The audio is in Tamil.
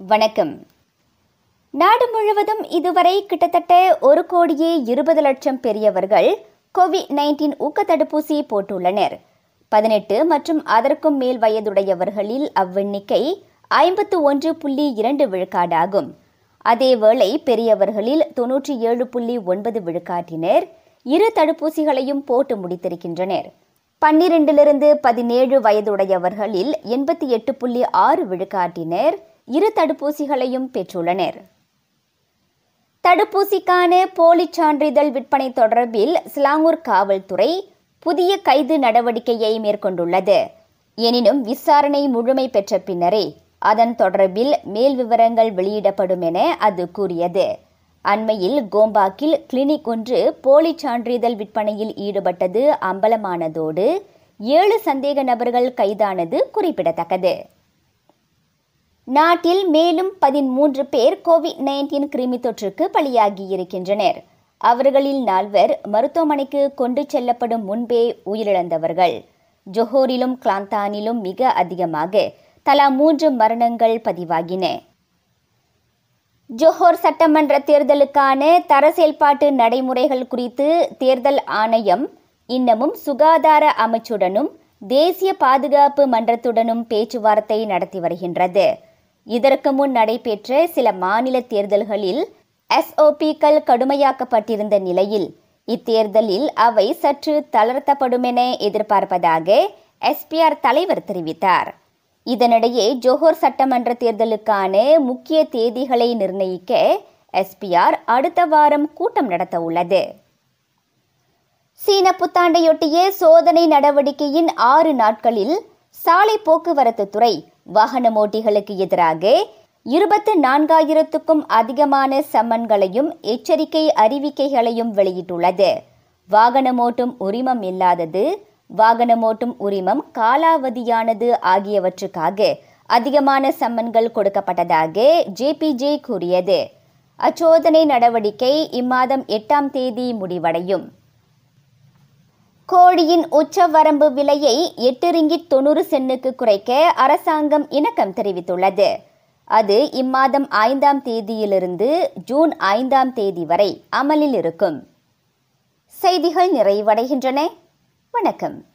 வணக்கம். நாடு முழுவதும் இதுவரை கிட்டத்தட்ட ஒரு கோடியே இருபது லட்சம் பெரியவர்கள் கோவிட் நைன்டீன் ஊக்க தடுப்பூசி போட்டுள்ளனர். பதினெட்டு மற்றும் அதற்கும் மேல் வயதுடையவர்களில் அவ்வெண்ணிக்கை ஐம்பத்து ஒன்று புள்ளி இரண்டு விழுக்காடாகும். அதேவேளை பெரியவர்களில் தொன்னூற்றி ஏழு புள்ளி ஒன்பது விழுக்காட்டினர் இரு தடுப்பூசிகளையும் போட்டு முடித்திருக்கின்றனர். பன்னிரண்டிலிருந்து பதினேழு வயதுடையவர்களில் எண்பத்தி எட்டு புள்ளி ஆறு விழுக்காட்டினர் இரு தடுப்பூசிகளையும் பெற்றுள்ளனர். தடுப்பூசிக்கான போலிச் சான்றிதழ் விற்பனை தொடர்பில் சிலாங்கூர் காவல்துறை புதிய கைது நடவடிக்கையை மேற்கொண்டுள்ளது. எனினும் விசாரணை முழுமை பெற்ற பின்னரே அதன் தொடர்பில் மேல் விவரங்கள் வெளியிடப்படும் என அது கூறியது. அண்மையில் கோம்பாக்கில் கிளினிக் ஒன்று போலி சான்றிதழ் விற்பனையில் ஈடுபட்டது அம்பலமானதோடு ஏழு சந்தேக நபர்கள் கைதானது குறிப்பிடத்தக்கது. நாட்டில் மேலும் பதிமூன்று பேர் கோவிட் நைன்டீன் கிருமி தொற்றுக்கு பலியாகியிருக்கின்றனர் அவர்களில் நால்வர் மருத்துவமனைக்கு கொண்டு செல்லப்படும் முன்பே உயிரிழந்தவர்கள். ஜொஹோரிலும் கிளாந்தானிலும் மிக அதிகமாக தலா மூன்று மரணங்கள் பதிவாகின. ஜொஹோர் சட்டமன்ற தேர்தலுக்கான தர செயல்பாட்டு நடைமுறைகள் குறித்து தேர்தல் ஆணையம் இன்னமும் சுகாதார அமைச்சுடனும் தேசிய பாதுகாப்பு மன்றத்துடனும் பேச்சுவார்த்தை நடத்தி வருகின்றது. இதற்கு முன் நடைபெற்ற சில மாநில தேர்தல்களில் எஸ்ஓபிக்கள் கடுமையாக்கப்பட்டிருந்த நிலையில் இத்தேர்தலில் அவை சற்று தளர்த்தப்படும் என எதிர்பார்ப்பதாக எஸ்பிஆர் தலைவர் தெரிவித்தார். இதனிடையே ஜோஹர் சட்டமன்ற தேர்தலுக்கான முக்கிய தேதிகளை நிர்ணயிக்க எஸ்பிஆர் அடுத்த வாரம் கூட்டம் நடத்த உள்ளது சீன புத்தாண்டையொட்டிய சோதனை நடவடிக்கையின் ஆறு நாட்களில் சாலை போக்குவரத்து துறை வாகனமோட்டிகளுக்கு எதிராக இருபத்து நான்காயிரத்துக்கும் அதிகமான சம்மன்களையும் எச்சரிக்கை அறிவிக்கைகளையும் வெளியிட்டுள்ளது. வாகனமோட்டும் உரிமம் இல்லாதது வாகனமோட்டும் உரிமம் காலாவதியானது ஆகியவற்றுக்காக அதிகமான சம்மன்கள் கொடுக்கப்பட்டதாக ஜேபிஜே கூறியது. அச்சோதனை நடவடிக்கை இம்மாதம் எட்டாம் தேதி முடிவடையும். கோழியின் உச்சவரம்பு விலையை எட்டு ரிங்கிட் தொண்ணூறு சென்னுக்கு குறைக்க அரசாங்கம் இணக்கம் தெரிவித்துள்ளது. அது இம்மாதம் ஐந்தாம் தேதியிலிருந்து ஜூன் ஐந்தாம் தேதி வரை அமலில் இருக்கும். செய்திகள் நிறைவடைகின்றன. வணக்கம்.